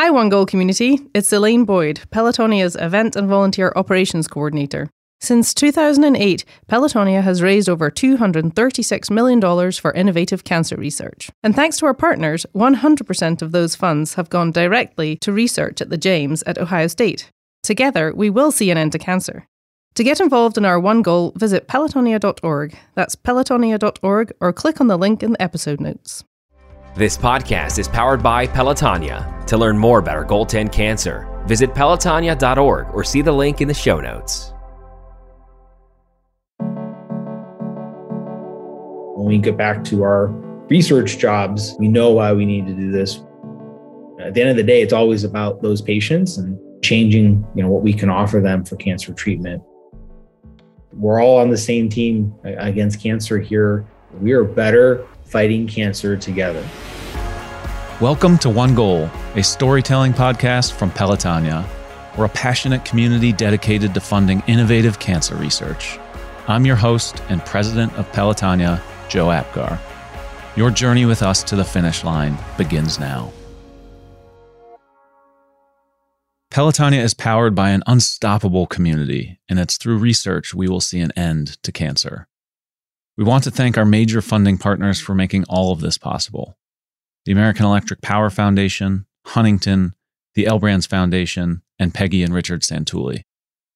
Hi, One Goal community. It's Elaine Boyd, Pelotonia's Event and Volunteer Operations Coordinator. Since 2008, Pelotonia has raised over $236 million for innovative cancer research. And thanks to our partners, 100% of those funds have gone directly to research at the James at Ohio State. Together, we will see an end to cancer. To get involved in our one goal, visit pelotonia.org. That's pelotonia.org or click on the link in the episode notes. This podcast is powered by Pelotonia. To learn more about our Goal 10 cancer, visit pelotonia.org or see the link in the show notes. When we get back to our research jobs, we know why we need to do this. At the end of the day, it's always about those patients and changing, you know, what we can offer them for cancer treatment. We're all on the same team against cancer here. We are better fighting cancer together. Welcome to One Goal, a storytelling podcast from Pelotonia. We're a passionate community dedicated to funding innovative cancer research. I'm your host and president of Pelotonia, Joe Apgar. Your journey with us to the finish line begins now. Pelotonia is powered by an unstoppable community, and it's through research we will see an end to cancer. We want to thank our major funding partners for making all of this possible the American Electric Power Foundation, Huntington, the L Brands Foundation, and Peggy and Richard Santulli.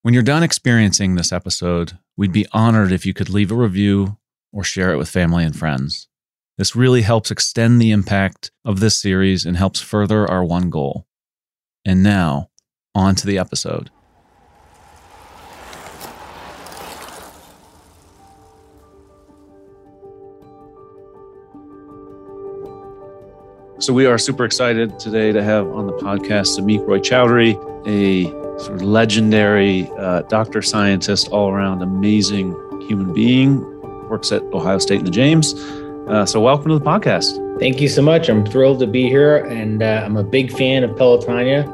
When you're done experiencing this episode, we'd be honored if you could leave a review or share it with family and friends. This really helps extend the impact of this series and helps further our one goal. And now, on to the episode. So we are super excited today to have on the podcast Sameek Roychowdhury, a sort of legendary uh, doctor, scientist, all around amazing human being. Works at Ohio State and the James. Uh, so welcome to the podcast. Thank you so much. I'm thrilled to be here, and uh, I'm a big fan of Pelotonia.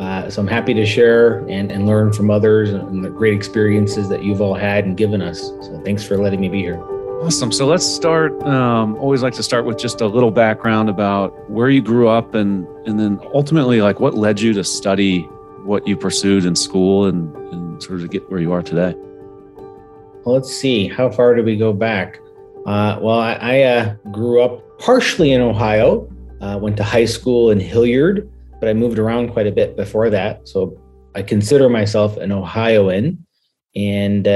Uh, so I'm happy to share and, and learn from others and the great experiences that you've all had and given us. So thanks for letting me be here. Awesome. So let's start. Um, always like to start with just a little background about where you grew up, and and then ultimately, like what led you to study what you pursued in school, and and sort of get where you are today. Well, let's see. How far do we go back? Uh, well, I, I uh, grew up partially in Ohio. Uh, went to high school in Hilliard, but I moved around quite a bit before that. So I consider myself an Ohioan, and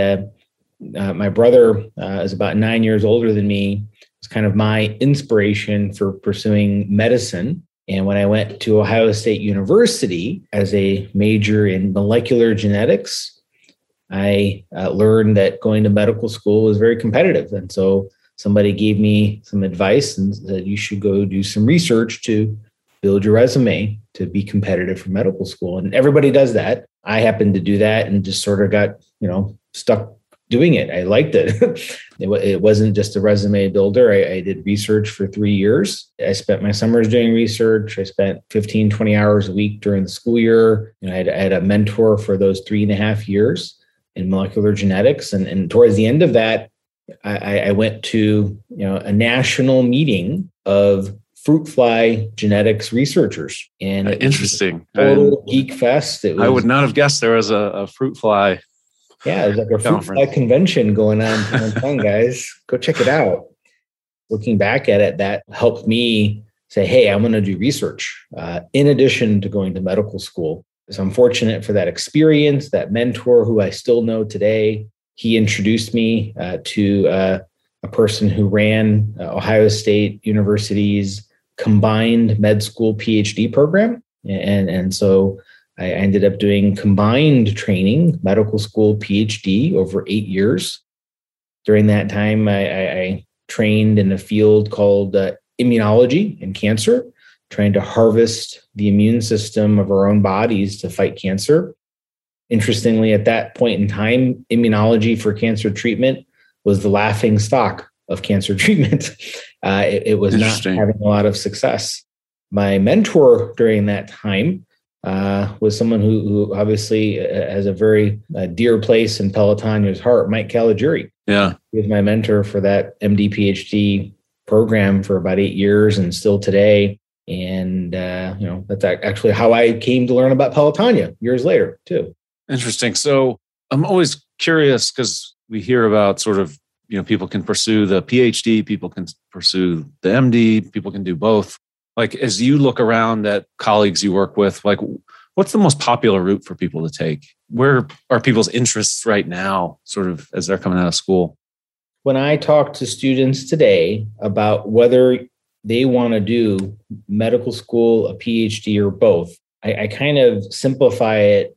uh, my brother uh, is about nine years older than me. It's kind of my inspiration for pursuing medicine. And when I went to Ohio State University as a major in molecular genetics, I uh, learned that going to medical school was very competitive. And so somebody gave me some advice and said, you should go do some research to build your resume to be competitive for medical school. And everybody does that. I happened to do that and just sort of got, you know, stuck doing it. I liked it. it, it, wasn't just a resume builder. I, I, did research for three years. I spent my summers doing research. I spent 15, 20 hours a week during the school year. You know, I, had, I had a mentor for those three and a half years in molecular genetics. And, and towards the end of that, I, I went to you know a national meeting of fruit fly genetics researchers. And interesting. Total geek fest. Was, I would not have guessed there was a, a fruit fly yeah, there's like a fruit fly convention going on guys. Go check it out. Looking back at it, that helped me say, hey, I'm going to do research uh, in addition to going to medical school. So I'm fortunate for that experience, that mentor who I still know today. He introduced me uh, to uh, a person who ran uh, Ohio State University's combined med school PhD program. And, and so I ended up doing combined training, medical school, PhD over eight years. During that time, I, I, I trained in a field called uh, immunology and cancer, trying to harvest the immune system of our own bodies to fight cancer. Interestingly, at that point in time, immunology for cancer treatment was the laughing stock of cancer treatment. Uh, it, it was not having a lot of success. My mentor during that time uh, was someone who, who obviously uh, has a very uh, dear place in Pelotonia's heart, Mike Caligiuri. Yeah. He was my mentor for that MD PhD program for about eight years and still today. And, uh, you know, that's actually how I came to learn about Pelotonia years later, too. Interesting. So I'm always curious because we hear about sort of, you know, people can pursue the PhD, people can pursue the MD, people can do both. Like, as you look around at colleagues you work with, like, what's the most popular route for people to take? Where are people's interests right now, sort of as they're coming out of school? When I talk to students today about whether they want to do medical school, a PhD, or both, I, I kind of simplify it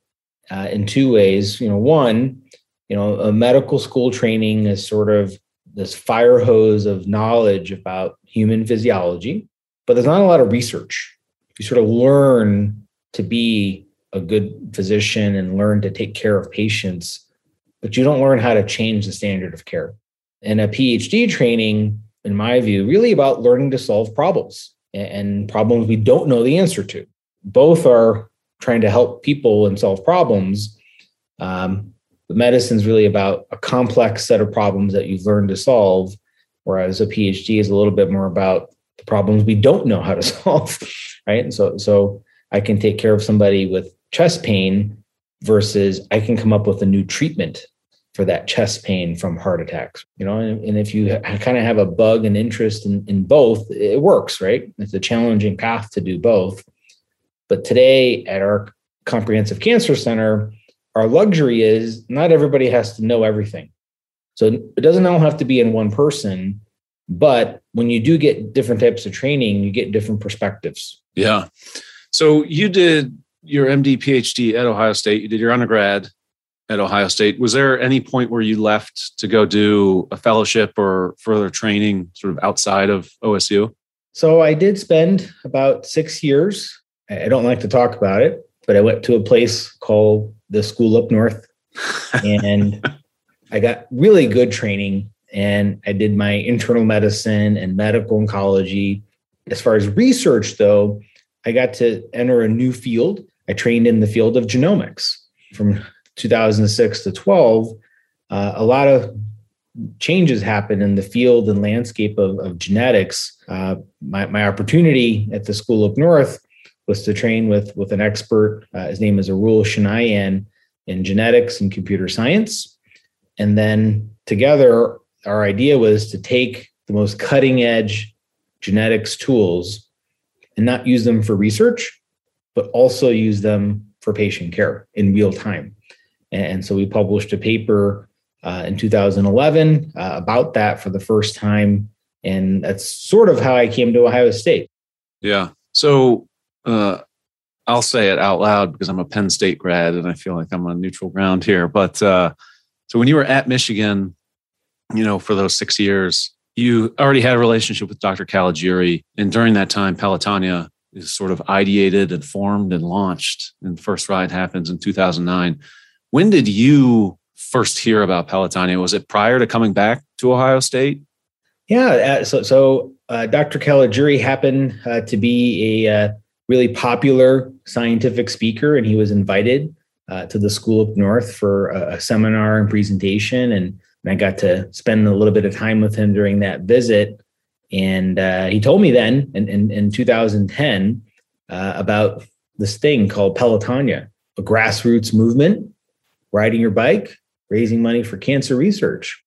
uh, in two ways. You know, one, you know, a medical school training is sort of this fire hose of knowledge about human physiology, but there's not a lot of research. You sort of learn to be a good physician and learn to take care of patients, but you don't learn how to change the standard of care. And a PhD training, in my view, really about learning to solve problems and problems we don't know the answer to. Both are trying to help people and solve problems. Um, but medicine's really about a complex set of problems that you've learned to solve, whereas a PhD is a little bit more about problems we don't know how to solve, right? And so, so I can take care of somebody with chest pain versus I can come up with a new treatment for that chest pain from heart attacks. You know, and, and if you kind of have a bug and interest in, in both, it works, right? It's a challenging path to do both. But today at our comprehensive cancer center, our luxury is not everybody has to know everything. So it doesn't all have to be in one person, but when you do get different types of training, you get different perspectives. Yeah. So you did your MD PhD at Ohio State, you did your undergrad at Ohio State. Was there any point where you left to go do a fellowship or further training sort of outside of OSU? So I did spend about six years. I don't like to talk about it, but I went to a place called the School Up North and I got really good training and I did my internal medicine and medical oncology. As far as research, though, I got to enter a new field. I trained in the field of genomics from 2006 to 12. Uh, a lot of changes happened in the field and landscape of, of genetics. Uh, my, my opportunity at the School Up North was to train with, with an expert. Uh, his name is Arul Chinnaiyan in genetics and computer science. And then together, our idea was to take the most cutting edge genetics tools and not use them for research, but also use them for patient care in real time. And so we published a paper uh, in 2011 uh, about that for the first time. And that's sort of how I came to Ohio State. Yeah. So uh, I'll say it out loud because I'm a Penn State grad and I feel like I'm on neutral ground here. But uh, so when you were at Michigan, you know, for those six years, you already had a relationship with Dr. Caligiuri. And during that time, Pelotonia is sort of ideated and formed and launched. And first ride happens in 2009. When did you first hear about Pelotonia? Was it prior to coming back to Ohio State? Yeah. Uh, so, so uh, Dr. Caligiuri happened uh, to be a uh, really popular scientific speaker, and he was invited uh, to the School Up North for a, a seminar and presentation. And and I got to spend a little bit of time with him during that visit. And uh, he told me then in, in, in 2010 uh, about this thing called Pelotonia, a grassroots movement, riding your bike, raising money for cancer research.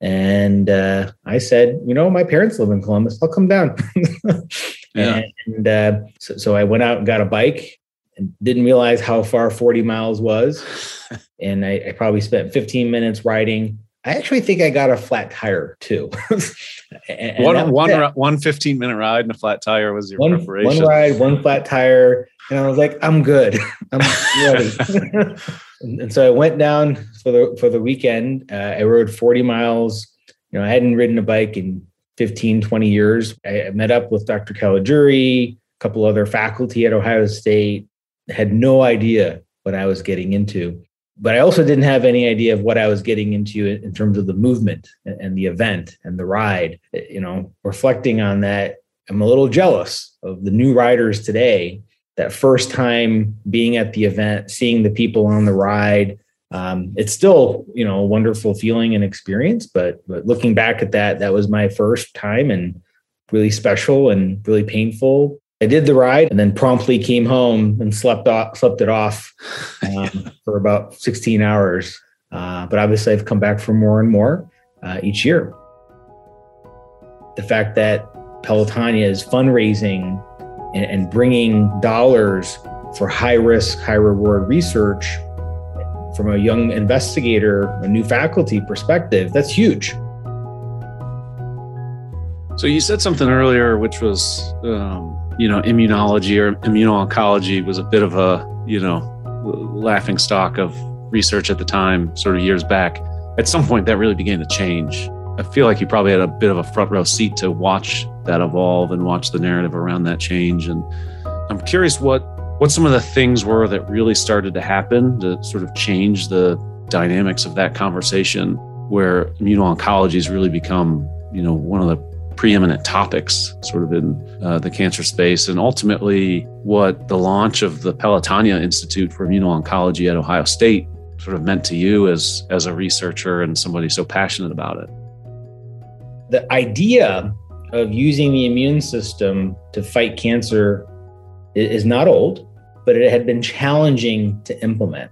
And uh, I said, you know, my parents live in Columbus. I'll come down. yeah. And uh, so, so I went out and got a bike and didn't realize how far 40 miles was. And I, I probably spent 15 minutes riding I actually think I got a flat tire too. and, one one one 15 minute ride and a flat tire was your one, preparation. One ride, one flat tire, and I was like, I'm good. I'm ready. and, and, so I went down for the for the weekend. Uh, I rode 40 miles. You know, I hadn't ridden a bike in 15, 20 years. I met up with Dr. Caligiuri, a couple other faculty at Ohio State. Had no idea what I was getting into but I also didn't have any idea of what I was getting into in terms of the movement and the event and the ride. You know, reflecting on that, I'm a little jealous of the new riders today. That first time being at the event, seeing the people on the ride, um, it's still you know a wonderful feeling and experience. But but looking back at that, that was my first time and really special and really painful. I did the ride and then promptly came home and slept off, slept it off um, for about 16 hours. Uh, but obviously, I've come back for more and more uh, each year. The fact that Pelotonia is fundraising and, and bringing dollars for high risk, high reward research from a young investigator, a new faculty perspective, that's huge. So you said something earlier, which was, um, you know, immunology or immuno-oncology was a bit of a, you know, laughing stock of research at the time, sort of years back. At some point, that really began to change. I feel like you probably had a bit of a front row seat to watch that evolve and watch the narrative around that change. And I'm curious what what some of the things were that really started to happen to sort of change the dynamics of that conversation, where immuno-oncology has really become, you know, one of the preeminent topics sort of in uh, the cancer space and ultimately what the launch of the pelotonia institute for immuno-oncology at ohio state sort of meant to you as as a researcher and somebody so passionate about it the idea of using the immune system to fight cancer is not old, but it had been challenging to implement.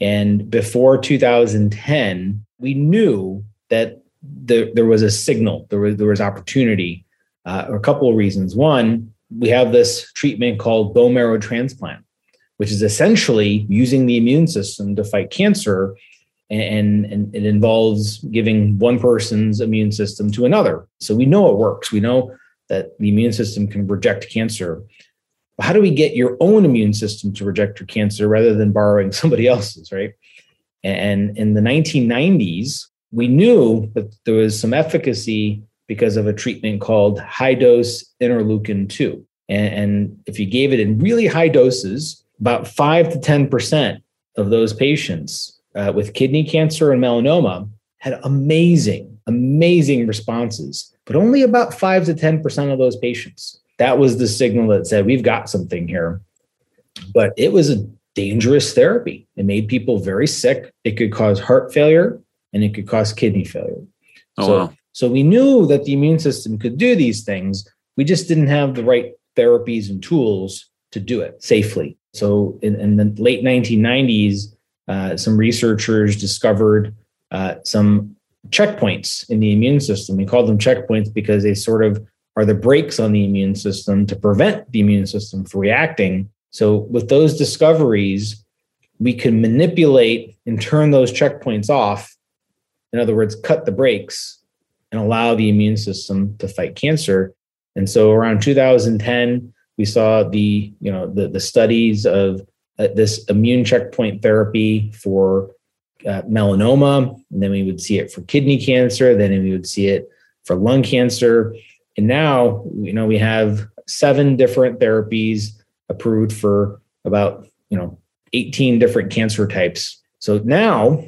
And before 2010, we knew that there, there was a signal, there was, there was opportunity, uh, a couple of reasons. One, we have this treatment called bone marrow transplant, which is essentially using the immune system to fight cancer and, and it involves giving one person's immune system to another. So we know it works. We know that the immune system can reject cancer. But how do we get your own immune system to reject your cancer rather than borrowing somebody else's, right? And in the 1990s, we knew that there was some efficacy because of a treatment called high dose interleukin 2. And, if you gave it in really high doses, about 5 to 10% of those patients uh, with kidney cancer and melanoma had amazing, amazing responses, but only about five to 10% of those patients. That was the signal that said, we've got something here. But it was a dangerous therapy. It made people very sick. It could cause heart failure and it could cause kidney failure. Oh, so, wow. so we knew that the immune system could do these things. We just didn't have the right therapies and tools to do it safely. So in, in the late 1990s, uh, some researchers discovered uh, some checkpoints in the immune system. We call them checkpoints because they sort of are the brakes on the immune system to prevent the immune system from reacting. So, with those discoveries, we can manipulate and turn those checkpoints off. In other words, cut the brakes and allow the immune system to fight cancer. And so, around 2010, we saw the you know the, the studies of uh, this immune checkpoint therapy for uh, melanoma, and then we would see it for kidney cancer, then we would see it for lung cancer, and now you know we have seven different therapies approved for about you know 18 different cancer types. So now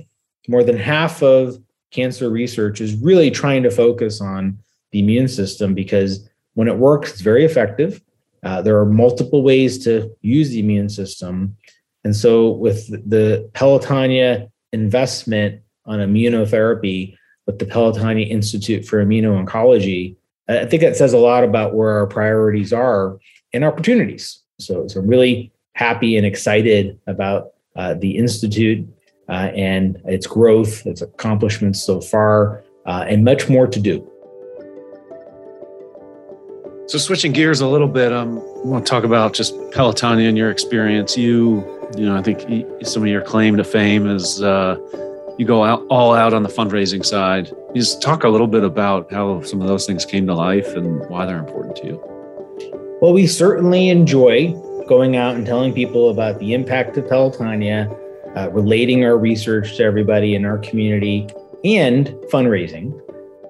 more than half of cancer research is really trying to focus on the immune system because when it works, it's very effective. Uh, there are multiple ways to use the immune system. And so, with the Pelotonia investment on immunotherapy with the Pelotonia Institute for Immuno-Oncology, I think that says a lot about where our priorities are and opportunities. So, so I'm really happy and excited about uh, the Institute uh, and its growth, its accomplishments so far, uh, and much more to do. So switching gears a little bit, um, I want to talk about just Pelotonia and your experience. You, you know, I think some of your claim to fame is uh, you go out all out on the fundraising side. You just talk a little bit about how some of those things came to life and why they're important to you. Well, we certainly enjoy going out and telling people about the impact of Pelotonia, uh, relating our research to everybody in our community, and fundraising.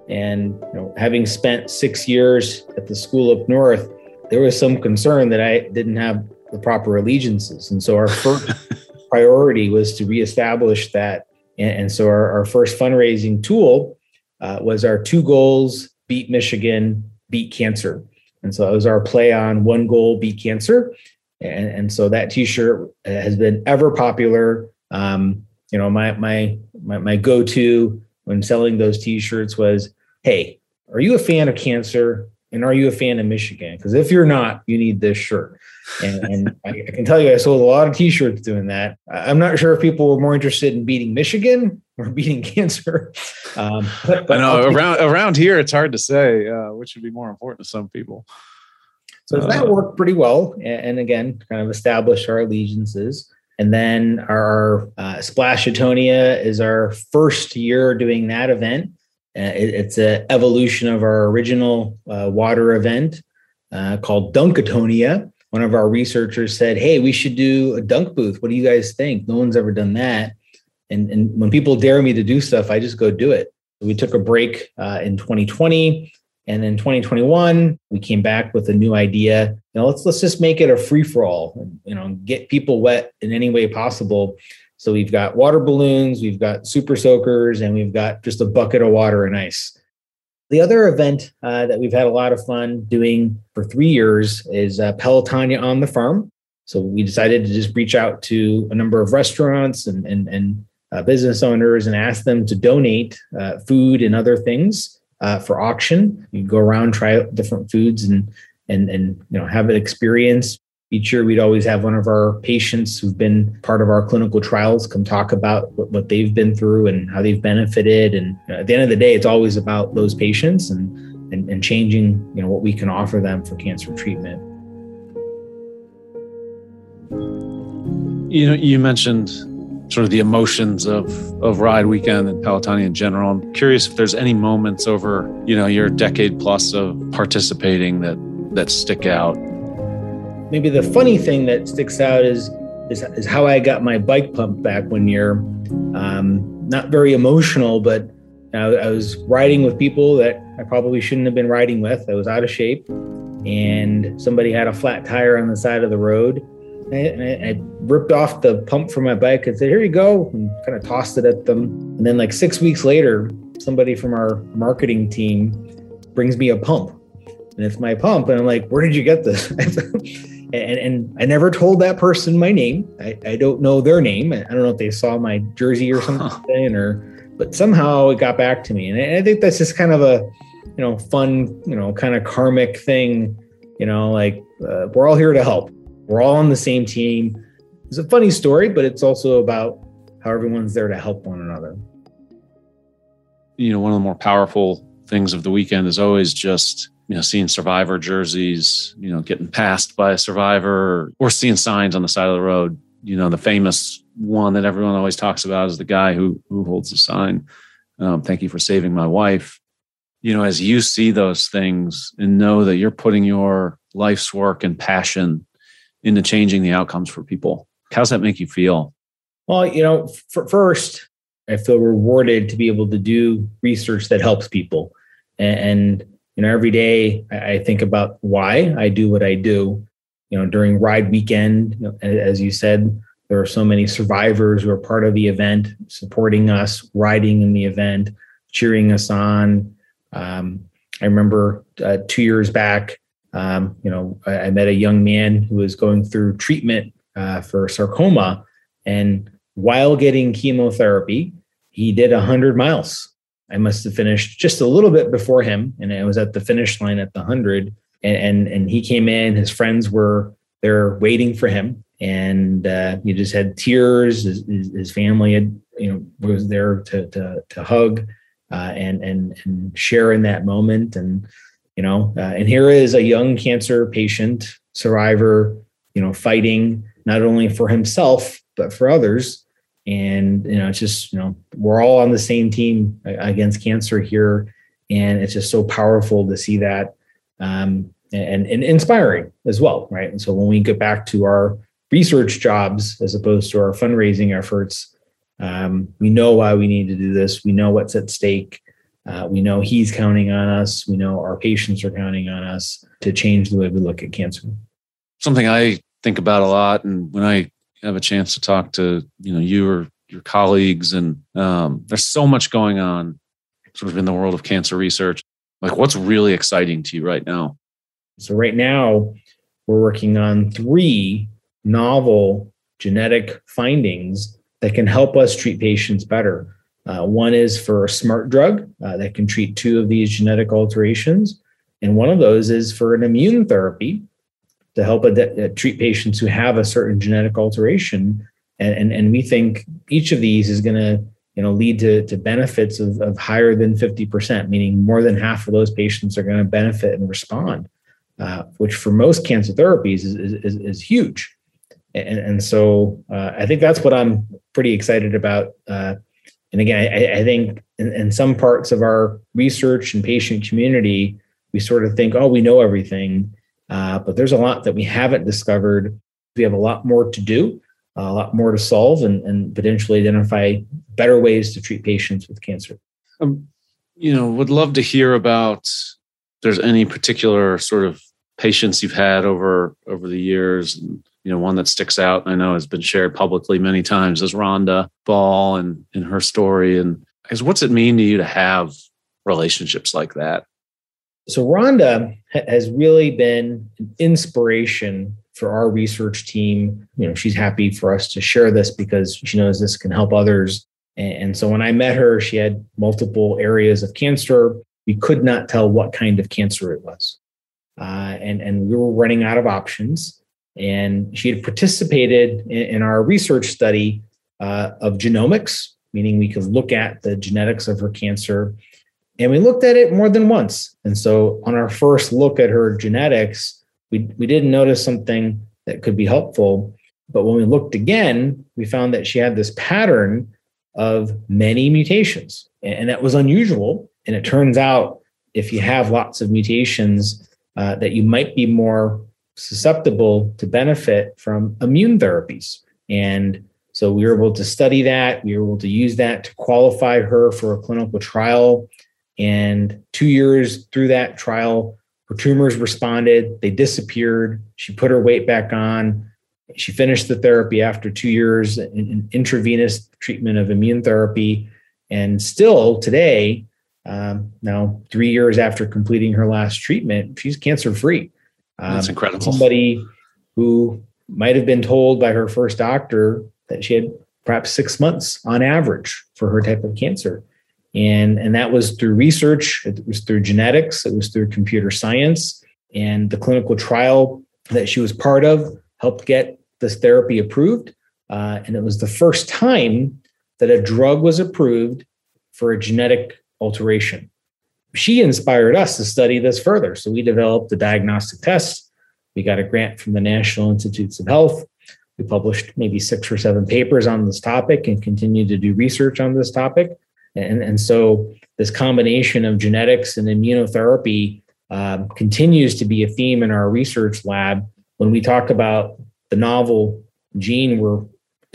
And you know, having spent six years at the school up north, there was some concern that I didn't have the proper allegiances. And so our first priority was to reestablish that. And, and so our, our, first fundraising tool uh, was our two goals beat Michigan, beat cancer. And so it was our play on one goal, beat cancer. And, and so that t-shirt has been ever popular. Um, you know, my, my, my, my go-to when selling those t-shirts was hey, are you a fan of cancer and are you a fan of Michigan? Because if you're not, you need this shirt. And, and I, I, can tell you, I sold a lot of T-shirts doing that. I'm not sure if people were more interested in beating Michigan or beating cancer. Um, but, but I know around around here, it's hard to say uh, which would be more important to some people. So uh, that worked pretty well, and, and, again, kind of established our allegiances. And then our uh, Splashatonia is our first year doing that event. Uh, it, it's an evolution of our original uh, water event uh, called Dunkatonia. One of our researchers said, "Hey, we should do a dunk booth. What do you guys think? No one's ever done that." And and when people dare me to do stuff, I just go do it. We took a break uh, in 2020, and in 2021 we came back with a new idea. Know, let's let's just make it a free for all. You know, get people wet in any way possible so we've got water balloons, we've got super soakers, and we've got just a bucket of water and ice. The other event uh, that we've had a lot of fun doing for three years is uh, Pelotonia on the Farm. So we decided to just reach out to a number of restaurants and, and, and uh, business owners and ask them to donate uh, food and other things uh, for auction. You go around, try different foods, and and and you know have an experience each year, we'd always have one of our patients who've been part of our clinical trials come talk about what, what they've been through and how they've benefited. And at the end of the day, it's always about those patients and, and, and changing you know, what we can offer them for cancer treatment. You know, you mentioned sort of the emotions of of ride weekend and pelotonia in general i'm curious if there's any moments over you know your decade plus of participating that that stick out maybe the funny thing that sticks out is is, is how I got my bike pump back one year. Um, not very emotional, but I, I was riding with people that I probably shouldn't have been riding with. I was out of shape, and somebody had a flat tire on the side of the road. And I, I ripped off the pump from my bike and said, "Here you go," and kind of tossed it at them. And then, like six weeks later, somebody from our marketing team brings me a pump, and it's my pump, and I'm like, "Where did you get this?" and, and I never told that person my name. I, I don't know their name. I don't know if they saw my jersey or something, or but somehow it got back to me. And I, I think that's just kind of a you know fun, you know, kind of karmic thing. You know, like uh, we're all here to help. We're all on the same team. It's a funny story, but it's also about how everyone's there to help one another. You know, one of the more powerful things of the weekend is always just you know, seeing survivor jerseys, you know, getting passed by a survivor or seeing signs on the side of the road. You know, the famous one that everyone always talks about is the guy who who holds the sign. Um, thank you for saving my wife. You know, as you see those things and know that you're putting your life's work and passion into changing the outcomes for people, how's that make you feel? Well, you know, first, I feel rewarded to be able to do research that helps people, and, and you know every day i think about why i do what i do. You know during ride weekend you know, as you said there are so many survivors who are part of the event supporting us riding in the event cheering us on. Um, i remember uh, two years back um, you know I, I, met a young man who was going through treatment uh, for sarcoma and while getting chemotherapy he did 100 miles I must have finished just a little bit before him, and I was at the finish line at the hundred. And, and and he came in. His friends were there waiting for him, and uh, he just had tears. His, his, family had you know was there to to to hug uh, and and and share in that moment. And you know, uh, and here is a young cancer patient survivor, you know, fighting not only for himself but for others. And you know it's just you know we're all on the same team against cancer here. And it's just so powerful to see that um, and, and inspiring as well right? And so when we get back to our research jobs as opposed to our fundraising efforts um, we know why we need to do this. We know what's at stake uh, we know he's counting on us. We know our patients are counting on us to change the way we look at cancer. Something i think about a lot and when i have a chance to talk to you know you or your colleagues and um, there's so much going on sort of in the world of cancer research. Like what's really exciting to you right now? So right now we're working on three novel genetic findings that can help us treat patients better uh, one is for a smart drug uh, that can treat two of these genetic alterations And one of those is for an immune therapy to help ad- uh, treat patients who have a certain genetic alteration. And, and, and we think each of these is going to you know, lead to, to benefits of, of higher than 50%, meaning more than half of those patients are going to benefit and respond, uh, which for most cancer therapies is, is, is huge. And, and so uh, I think that's what I'm pretty excited about. And again, I, I think in, in, some parts of our research and patient community, we sort of think, oh, we know everything. Uh, but there's a lot that we haven't discovered. We have a lot more to do, a lot more to solve, and, and potentially identify better ways to treat patients with cancer. Um, you know, would love to hear about there's any particular sort of patients you've had over over the years. And, you know, one that sticks out, and I know has been shared publicly many times is Rhonda Ball and, and her story. And is what's it mean to you to have relationships like that? So Rhonda has really been an inspiration for our research team. You know, she's happy for us to share this because she knows this can help others. And so when I met her, she had multiple areas of cancer. We could not tell what kind of cancer it was. Uh, and, and we were running out of options. And she had participated in, in our research study uh, of genomics, meaning we could look at the genetics of her cancer and we looked at it more than once. And so on our first look at her genetics, we, we didn't notice something that could be helpful. But when we looked again, we found that she had this pattern of many mutations. And that was unusual. And it turns out if you have lots of mutations, uh, that you might be more susceptible to benefit from immune therapies. And so we were able to study that. We were able to use that to qualify her for a clinical trial and two years through that trial, her tumors responded, they disappeared. She put her weight back on. She finished the therapy after two years in, in intravenous treatment of immune therapy. And still today, um, now three years after completing her last treatment, she's cancer free. Um, That's incredible. Somebody who might have been told by her first doctor that she had perhaps six months on average for her type of cancer. And and that was through research it was through genetics it was through computer science. And the clinical trial that she was part of helped get this therapy approved. Uh, and it was the first time that a drug was approved for a genetic alteration she inspired us to study this further so we developed a diagnostic test we got a grant from the national institutes of health we published maybe six or seven papers on this topic and continue to do research on this topic and, and so this combination of genetics and immunotherapy uh, continues to be a theme in our research lab. When we talk about the novel gene we're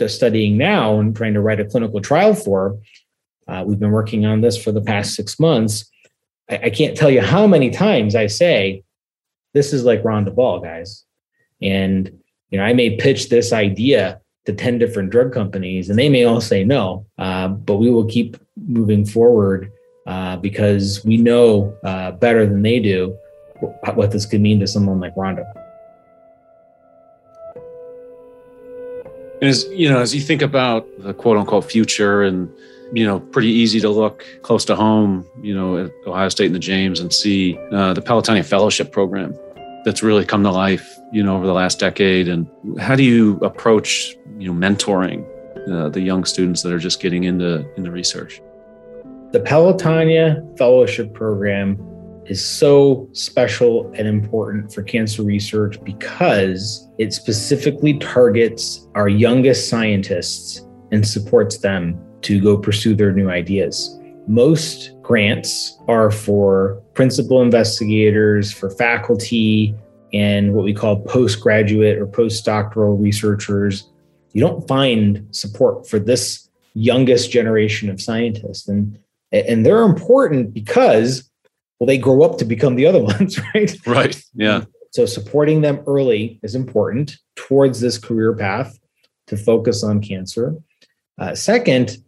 studying now and trying to write a clinical trial for, uh, we've been working on this for the past six months. I, I can't tell you how many times I say, this is like Rhonda Ball, guys. And you know, I may pitch this idea to 10 different drug companies and they may all say no uh, but we will keep moving forward uh, because we know uh, better than they do what this could mean to someone like Rhonda. And as you know, as you think about the quote unquote future and you know, pretty easy to look close to home, you know, at Ohio State and the James and see uh, the Pelotonia Fellowship Program that's really come to life, you know, over the last decade. And how do you approach, you know, mentoring uh, the young students that are just getting into into research? The Pelotonia Fellowship Program is so special and important for cancer research because it specifically targets our youngest scientists and supports them to go pursue their new ideas. Most grants are for principal investigators, for faculty, and what we call postgraduate or postdoctoral researchers. You don't find support for this youngest generation of scientists. And, and they're important because, well, they grow up to become the other ones, right? Right. Yeah. So supporting them early is important towards this career path to focus on cancer. Uh, second,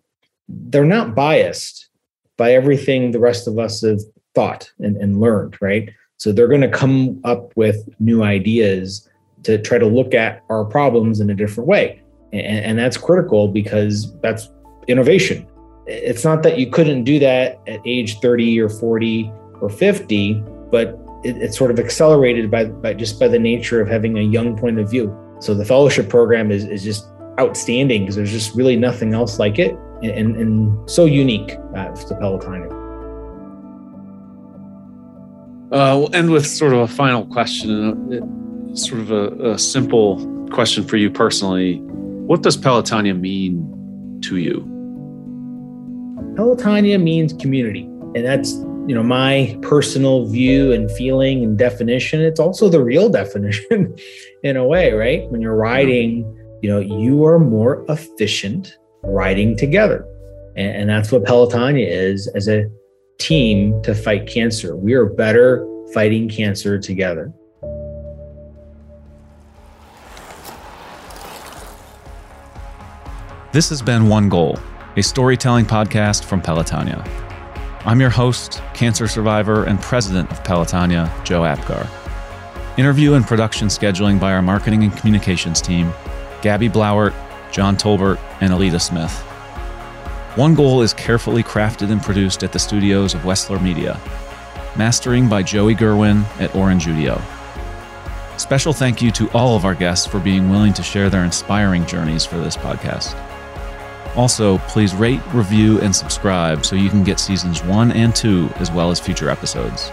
they're not biased by everything the rest of us have thought and, and learned, right? So they're going to come up with new ideas to try to look at our problems in a different way. And, and that's critical because that's innovation. It's not that you couldn't do that at age 30 or 40 or 50, but it, it's sort of accelerated by, by just by the nature of having a young point of view. So the fellowship program is, is just outstanding because there's just really nothing else like it and, and, so unique uh, to Pelotonia. Uh, we'll end with sort of a final question, uh, sort of a, a simple question for you personally. What does Pelotonia mean to you? Pelotonia means community, and that's you know my personal view and feeling and definition. It's also the real definition, in a way, right? When you're riding, you know, you are more efficient riding together, and, and that's what Pelotonia is as a team to fight cancer. We are better fighting cancer together. This has been One Goal, a storytelling podcast from Pelotonia. I'm your host, cancer survivor, and president of Pelotonia, Joe Apgar. Interview and production scheduling by our marketing and communications team, Gabby Blauert, John Tolbert, and Alita Smith. One Goal is carefully crafted and produced at the studios of Westler Media. Mastering by Joey Gerwin at Orange Udio. Special thank you to all of our guests for being willing to share their inspiring journeys for this podcast. Also, please rate, review, and subscribe so you can get seasons one and two, as well as future episodes.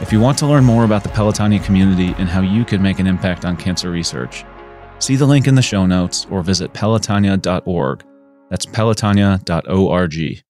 If you want to learn more about the Pelotonia community and how you can make an impact on cancer research, see the link in the show notes or visit pelotonia.org that's pelotonia.org.